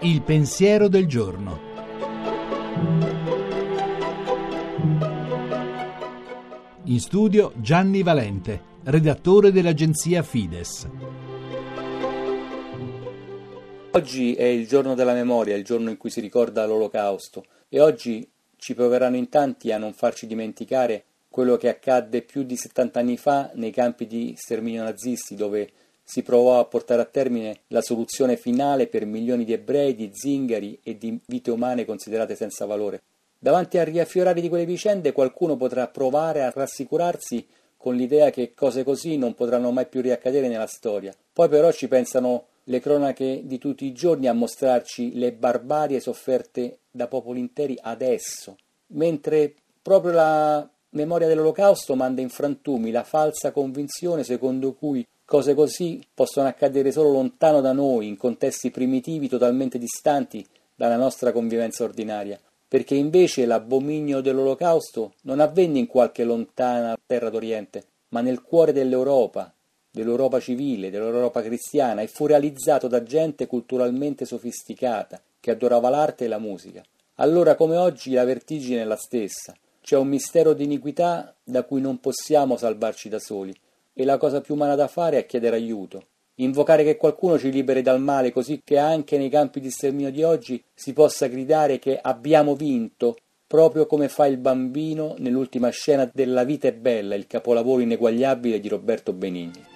Il pensiero del giorno. In studio Gianni Valente, redattore dell'agenzia Fides. Oggi è il giorno della memoria, il giorno in cui si ricorda l'Olocausto e oggi ci proveranno in tanti a non farci dimenticare quello che accadde più di 70 anni fa nei campi di sterminio nazisti dove si provò a portare a termine la soluzione finale per milioni di ebrei, di zingari e di vite umane considerate senza valore. Davanti al riaffiorare di quelle vicende qualcuno potrà provare a rassicurarsi con l'idea che cose così non potranno mai più riaccadere nella storia. Poi però ci pensano le cronache di tutti i giorni a mostrarci le barbarie sofferte da popoli interi adesso, mentre proprio la memoria dell'olocausto manda in frantumi la falsa convinzione secondo cui cose così possono accadere solo lontano da noi, in contesti primitivi totalmente distanti dalla nostra convivenza ordinaria perché invece l'abominio dell'olocausto non avvenne in qualche lontana terra d'Oriente, ma nel cuore dell'Europa, dell'Europa civile, dell'Europa cristiana, e fu realizzato da gente culturalmente sofisticata, che adorava l'arte e la musica. Allora come oggi la vertigine è la stessa, c'è un mistero di iniquità da cui non possiamo salvarci da soli, e la cosa più umana da fare è chiedere aiuto, invocare che qualcuno ci liberi dal male così che anche nei campi di sterminio di oggi si possa gridare che abbiamo vinto, proprio come fa il bambino nell'ultima scena della vita è bella, il capolavoro ineguagliabile di Roberto Benigni.